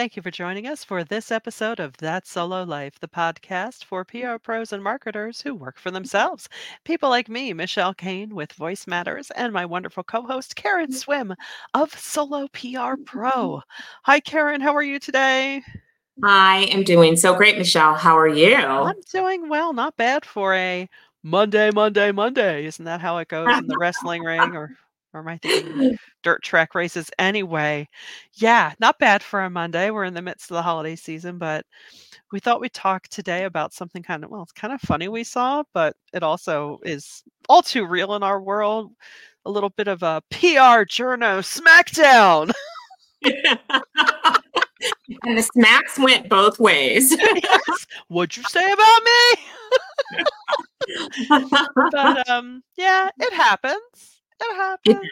Thank you for joining us for this episode of That Solo Life, the podcast for PR pros and marketers who work for themselves. People like me, Michelle Kane with Voice Matters, and my wonderful co host, Karen Swim of Solo PR Pro. Hi, Karen. How are you today? I am doing so great, Michelle. How are you? I'm doing well. Not bad for a Monday, Monday, Monday. Isn't that how it goes in the wrestling ring or or am I thinking dirt track races anyway? Yeah, not bad for a Monday. We're in the midst of the holiday season, but we thought we'd talk today about something kind of, well, it's kind of funny we saw, but it also is all too real in our world. A little bit of a PR journo smackdown. and the smacks went both ways. yes. What'd you say about me? but um, yeah, it happens that happens.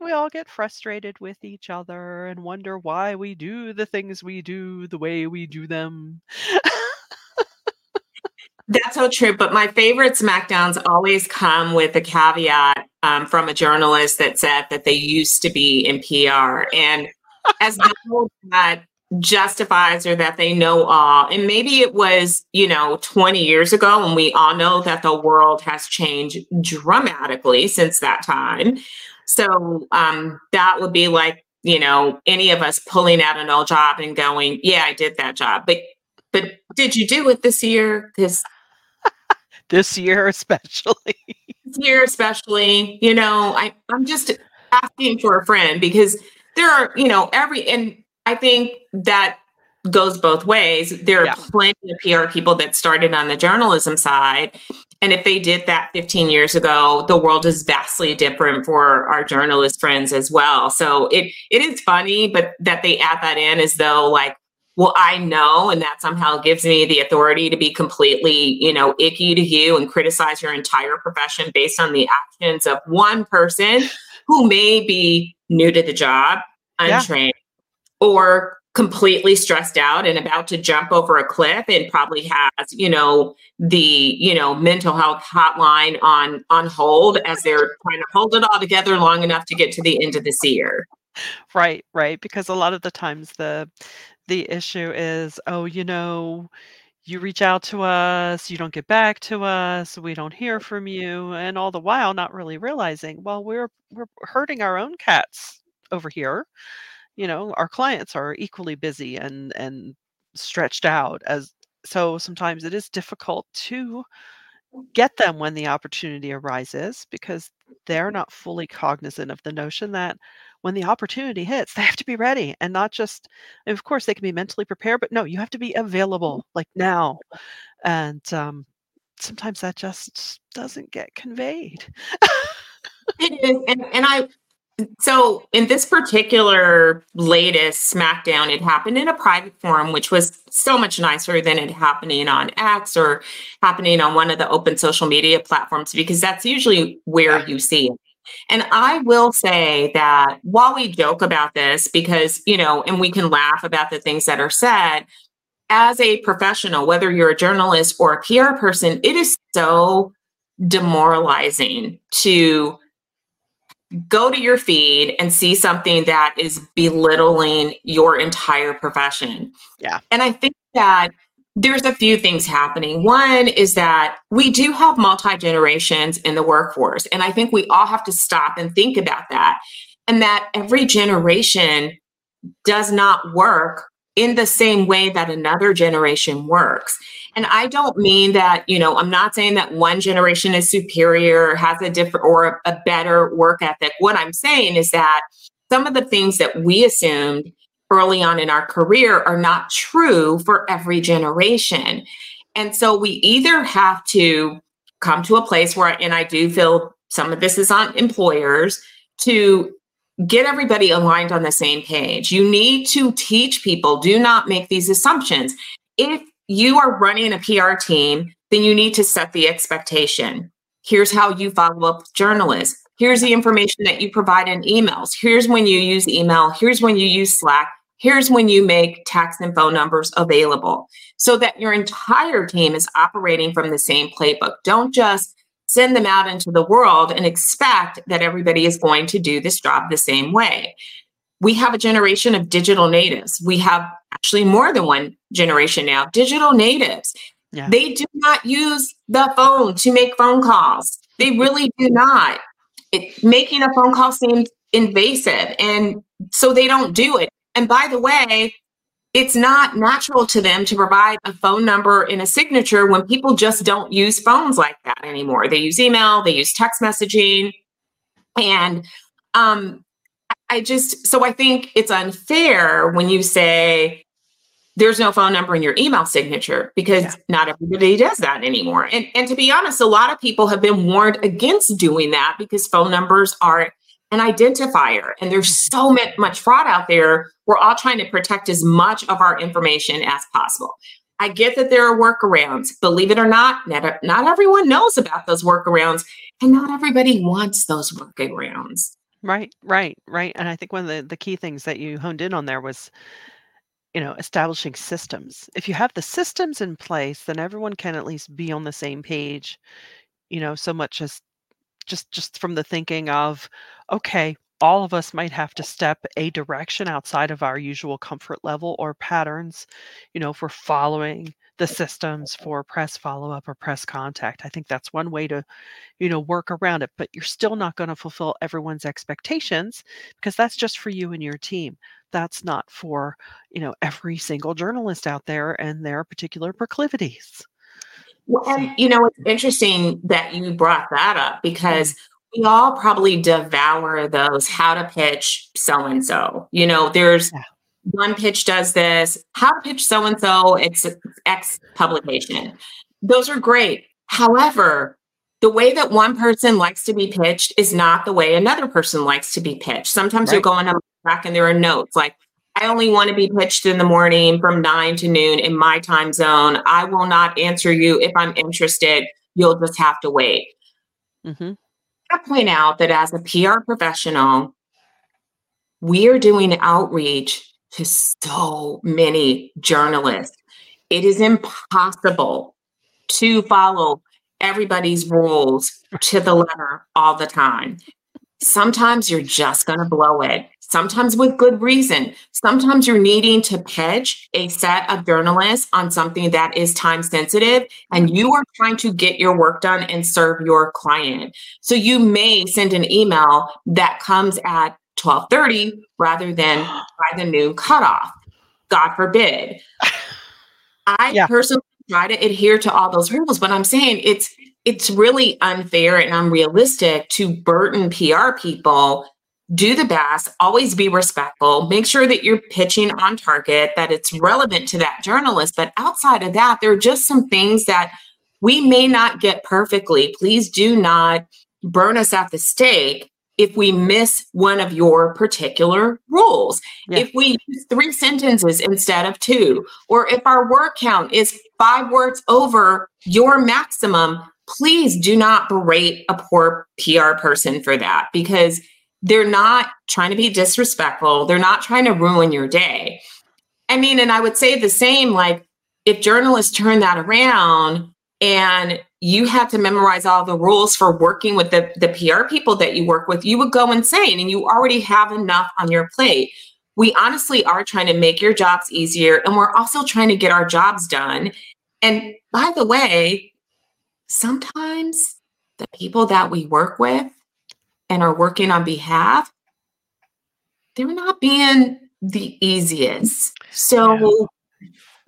we all get frustrated with each other and wonder why we do the things we do the way we do them. That's so true. But my favorite SmackDowns always come with a caveat um, from a journalist that said that they used to be in PR. And as though that justifies or that they know all. And maybe it was, you know, 20 years ago, and we all know that the world has changed dramatically since that time. So um, that would be like, you know, any of us pulling out an old job and going, yeah, I did that job. But but did you do it this year? This this year especially. this year especially, you know, I, I'm just asking for a friend because there are, you know, every and I think that goes both ways. There are yeah. plenty of PR people that started on the journalism side. And if they did that 15 years ago, the world is vastly different for our journalist friends as well. So it it is funny, but that they add that in as though like, well, I know, and that somehow gives me the authority to be completely, you know, icky to you and criticize your entire profession based on the actions of one person who may be new to the job, untrained. Yeah or completely stressed out and about to jump over a cliff and probably has you know the you know mental health hotline on on hold as they're trying to hold it all together long enough to get to the end of this year. Right right because a lot of the times the the issue is oh you know you reach out to us you don't get back to us we don't hear from you and all the while not really realizing well we're we're hurting our own cats over here you know our clients are equally busy and and stretched out as so sometimes it is difficult to get them when the opportunity arises because they're not fully cognizant of the notion that when the opportunity hits they have to be ready and not just of course they can be mentally prepared but no you have to be available like now. And um, sometimes that just doesn't get conveyed. It is and, and i so, in this particular latest SmackDown, it happened in a private forum, which was so much nicer than it happening on X or happening on one of the open social media platforms, because that's usually where you see it. And I will say that while we joke about this, because, you know, and we can laugh about the things that are said, as a professional, whether you're a journalist or a PR person, it is so demoralizing to go to your feed and see something that is belittling your entire profession. Yeah. And I think that there's a few things happening. One is that we do have multi generations in the workforce. And I think we all have to stop and think about that. And that every generation does not work in the same way that another generation works. And I don't mean that, you know, I'm not saying that one generation is superior, has a different or a, better work ethic. What I'm saying is that some of the things that we assumed early on in our career are not true for every generation. And so we either have to come to a place where, and I do feel some of this is on employers to get everybody aligned on the same page. You need to teach people, do not make these assumptions. If you are running a PR team, then you need to set the expectation. Here's how you follow up with journalists. Here's the information that you provide in emails. Here's when you use email. Here's when you use Slack. Here's when you make text and phone numbers available so that your entire team is operating from the same playbook. Don't just send them out into the world and expect that everybody is going to do this job the same way. We have a generation of digital natives. We have actually more than one generation now, digital natives. Yeah. They do not use the phone to make phone calls. They really do not. It, making a phone call seems invasive, and so they don't do it. And by the way, it's not natural to them to provide a phone number in a signature when people just don't use phones like that anymore. They use email, they use text messaging. And um, I just, so I think it's unfair when you say there's no phone number in your email signature because yeah. not everybody does that anymore. And, and to be honest, a lot of people have been warned against doing that because phone numbers are an identifier. And there's so much fraud out there. We're all trying to protect as much of our information as possible. I get that there are workarounds. Believe it or not, not, not everyone knows about those workarounds, and not everybody wants those workarounds. Right, right, right. And I think one of the, the key things that you honed in on there was, you know, establishing systems. If you have the systems in place, then everyone can at least be on the same page, you know, so much as just just from the thinking of okay all of us might have to step a direction outside of our usual comfort level or patterns you know for following the systems for press follow up or press contact. I think that's one way to you know work around it but you're still not going to fulfill everyone's expectations because that's just for you and your team. That's not for you know every single journalist out there and their particular proclivities well, and you know, it's interesting that you brought that up because we all probably devour those how to pitch so and so. You know, there's yeah. one pitch does this, how to pitch so and so, it's X publication. Those are great. However, the way that one person likes to be pitched is not the way another person likes to be pitched. Sometimes right. you'll go on Muck Rack and there are notes like, I only want to be pitched in the morning from nine to noon in my time zone. I will not answer you if I'm interested. You'll just have to wait. Mm-hmm. I point out that as a PR professional, we are doing outreach to so many journalists. It is impossible to follow everybody's rules to the letter all the time. Sometimes you're just going to blow it sometimes with good reason. Sometimes you're needing to pitch a set of journalists on something that is time sensitive and you are trying to get your work done and serve your client. So you may send an email that comes at 12:30 rather than by the noon cutoff. God forbid. I yeah. personally try to adhere to all those rules, but I'm saying it's it's really unfair and unrealistic to burden PR people do the best, always be respectful, make sure that you're pitching on target, that it's relevant to that journalist. But outside of that, there are just some things that we may not get perfectly. Please do not burn us at the stake if we miss one of your particular rules. Yeah. If we use three sentences instead of two, or if our word count is five words over your maximum, please do not berate a poor PR person for that because they're not trying to be disrespectful. They're not trying to ruin your day. I mean, and I would say the same like if journalists turn that around and you had to memorize all the rules for working with the, the PR people that you work with, you would go insane and you already have enough on your plate. We honestly are trying to make your jobs easier and we're also trying to get our jobs done. And by the way, sometimes the people that we work with and are working on behalf, they're not being the easiest. So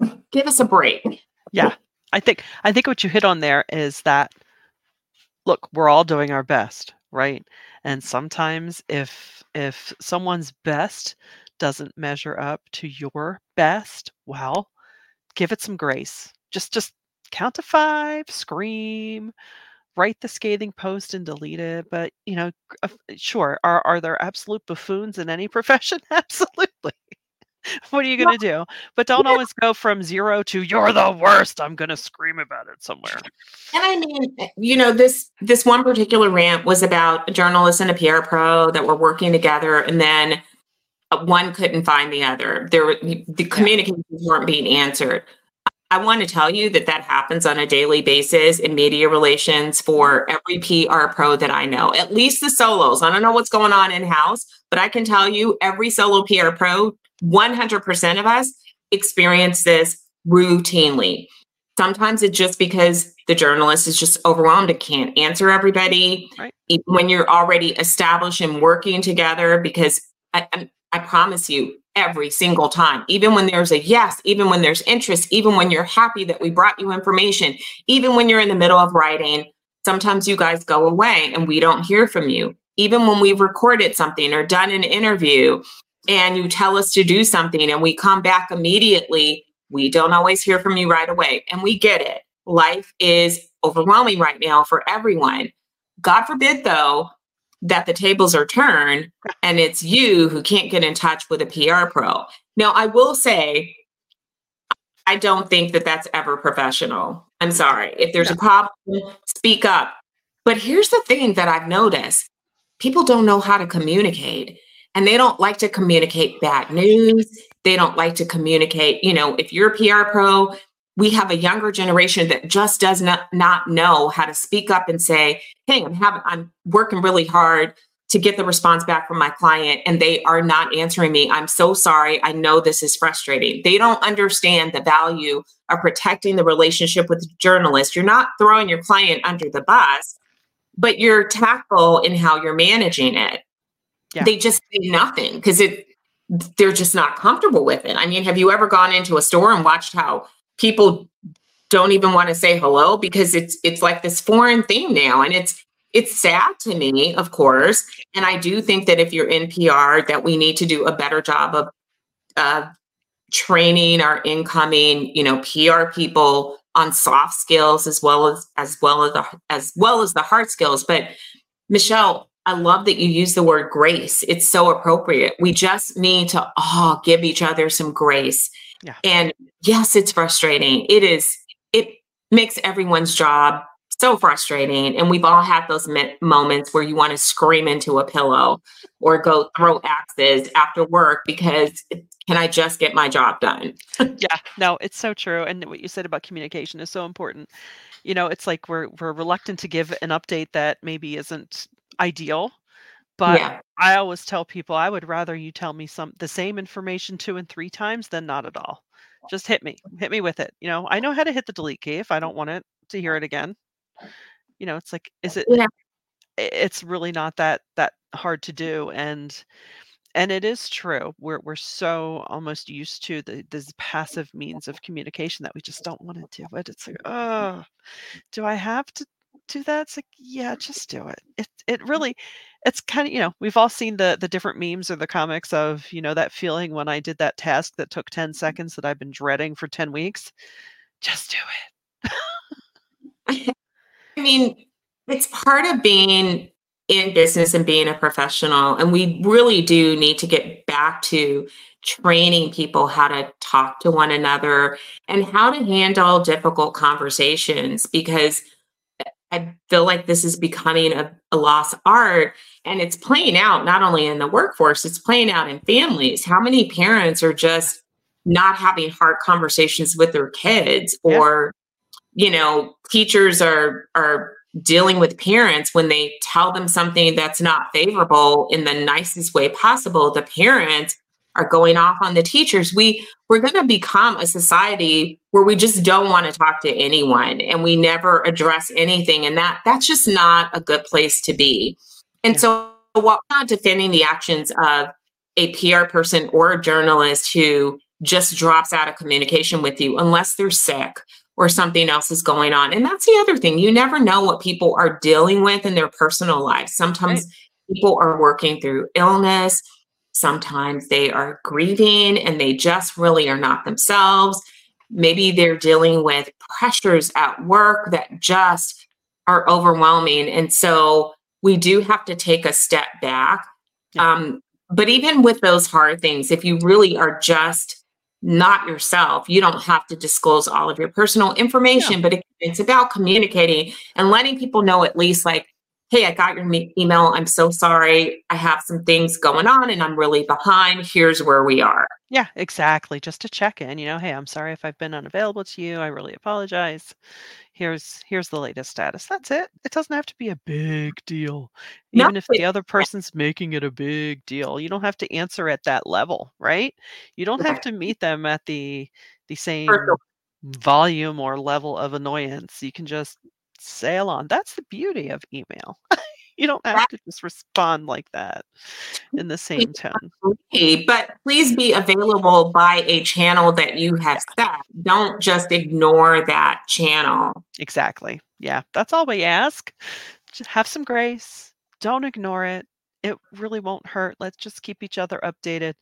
yeah. give us a break. Yeah. I think I think what you hit on there is that look, we're all doing our best, right? And sometimes if if someone's best doesn't measure up to your best, well, give it some grace. Just just count to 5, scream, write the scathing post and delete it but you know sure are are there absolute buffoons in any profession? Absolutely. What are you going to do? But don't always go from zero to you're the worst i'm going to scream about it somewhere. And i mean eh, you know this this one particular rant was about a journalist and a pr pro that were working together and then uh, one couldn't find the other. There the communications weren't being answered I want to tell you that that happens on a daily basis in media relations for mm-hmm. every PR pro that I know, at least the solos. I don't know what's going on in house, but I can tell you every solo PR pro, 100% of us experience this routinely. Sometimes it's just because the journalist is just overwhelmed and can't answer everybody. Right. When you're already established and working together, because I, I, I promise you, every single time, even when there's a yes, even when there's interest, even when you're happy that we brought you information, even when you're in the middle of writing, sometimes you guys go away and we don't hear from you. Even when we've recorded something or done an interview and you tell us to do something and we come back immediately, we don't always hear from you right away. And we get it. Life is overwhelming right now for everyone. God forbid, though, that the tables are turned and it's you who can't get in touch with a PR pro. Now, I will say, I don't think that that's ever professional. I'm sorry. If there's a problem, speak up. But here's the thing that I've noticed people don't know how to communicate and they don't like to communicate bad news. They don't like to communicate, you know, if you're a PR pro, we have a younger generation that just does not, not know how to speak up and say, hey, I'm having I'm working really hard to get the response back from my client and they are not answering me. I'm so sorry. I know this is frustrating. They don't understand the value of protecting the relationship with the journalist. You're not throwing your client under the bus, but you're tactful in how you're managing it. Yeah. They just say nothing because it they're just not comfortable with it. I mean, have you ever gone into a store and watched how people don't even want to say hello because it's it's like this foreign thing now and it's it's sad to me of course and i do think that if you're in pr that we need to do a better job of uh, training our incoming you know pr people on soft skills as well as as well as the as well as the hard skills but michelle i love that you use the word grace it's so appropriate we just need to all give each other some grace yeah. And yes, it's frustrating. It is, it makes everyone's job so frustrating. And we've all had those moments where you want to scream into a pillow or go throw axes after work because can I just get my job done? yeah, no, it's so true. And what you said about communication is so important. You know, it's like we're we're reluctant to give an update that maybe isn't ideal but yeah. I always tell people I would rather you tell me some the same information two and three times than not at all. Just hit me. Hit me with it. You know, I know how to hit the delete key if I don't want it to hear it again. You know, it's like is it yeah. it's really not that that hard to do and and it is true. We're we're so almost used to the this passive means of communication that we just don't want to do it. It's like, oh, do I have to do that? It's like, yeah, just do it. It it mm. really it's kind of you know we've all seen the the different memes or the comics of you know that feeling when i did that task that took 10 mm-hmm. seconds that i've been dreading for 10 weeks. Just do it. I mean it's part of being in business and being a professional and we really do need to get back to training people how to talk to one another and how to handle difficult conversations because I feel like this is becoming a, a lost art and it's playing out not only in the workforce, it's playing out in families. How many parents are just not having hard conversations with their kids or you know teachers are are dealing with parents when they tell them something that's not favorable in the nicest way possible the parents are going off on the teachers we we're going to become a society where we just don't want to talk to anyone and we never address anything and that that's just not a good place to be and yeah. so while not defending the actions of a pr person or a journalist who just drops out of communication with you unless they're sick or something else is going on and that's the other thing you never know what people are dealing with in their personal lives sometimes right. people are working through illness Sometimes they are grieving and they just really are not themselves. Maybe they're dealing with pressures at work that just are overwhelming. And so we do have to take a step back. Um, but even with those hard things, if you really are just not yourself, you don't have to disclose all of your personal information, yeah. but it, it's about communicating and letting people know at least like hey, I got your email. I'm so sorry. I have some things going on and I'm really behind. Here's where we are. Yeah, exactly. Just to check in, you know, hey, I'm sorry if I've been unavailable to you. I really apologize. Here's here's the latest status. That's it. It doesn't have to be a big deal. No, Even if the other person's making it a big deal, you don't have to answer at that level, right? You don't have to meet them at the the same volume or level of annoyance. You can just sail on. That's the beauty of email. You don't have to just respond like that in the same tone. But please be available by a channel that you have set. Don't just ignore that channel. Exactly. Yeah, that's all we ask. Just have some grace. Don't ignore it. It really won't hurt. Let's just keep each other updated.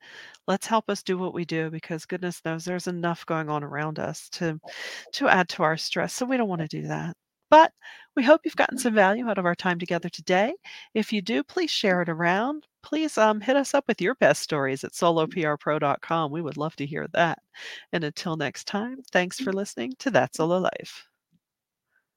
Let's help us do what we do because goodness knows there's enough going on around us to to add to our stress. So we don't want to do that. But we hope you've gotten some value out of our time together today. If you do, please share it around. Please um, hit us up with your best stories at soloprpro.com. We would love to hear that. And until next time, thanks for listening to That Solo Life.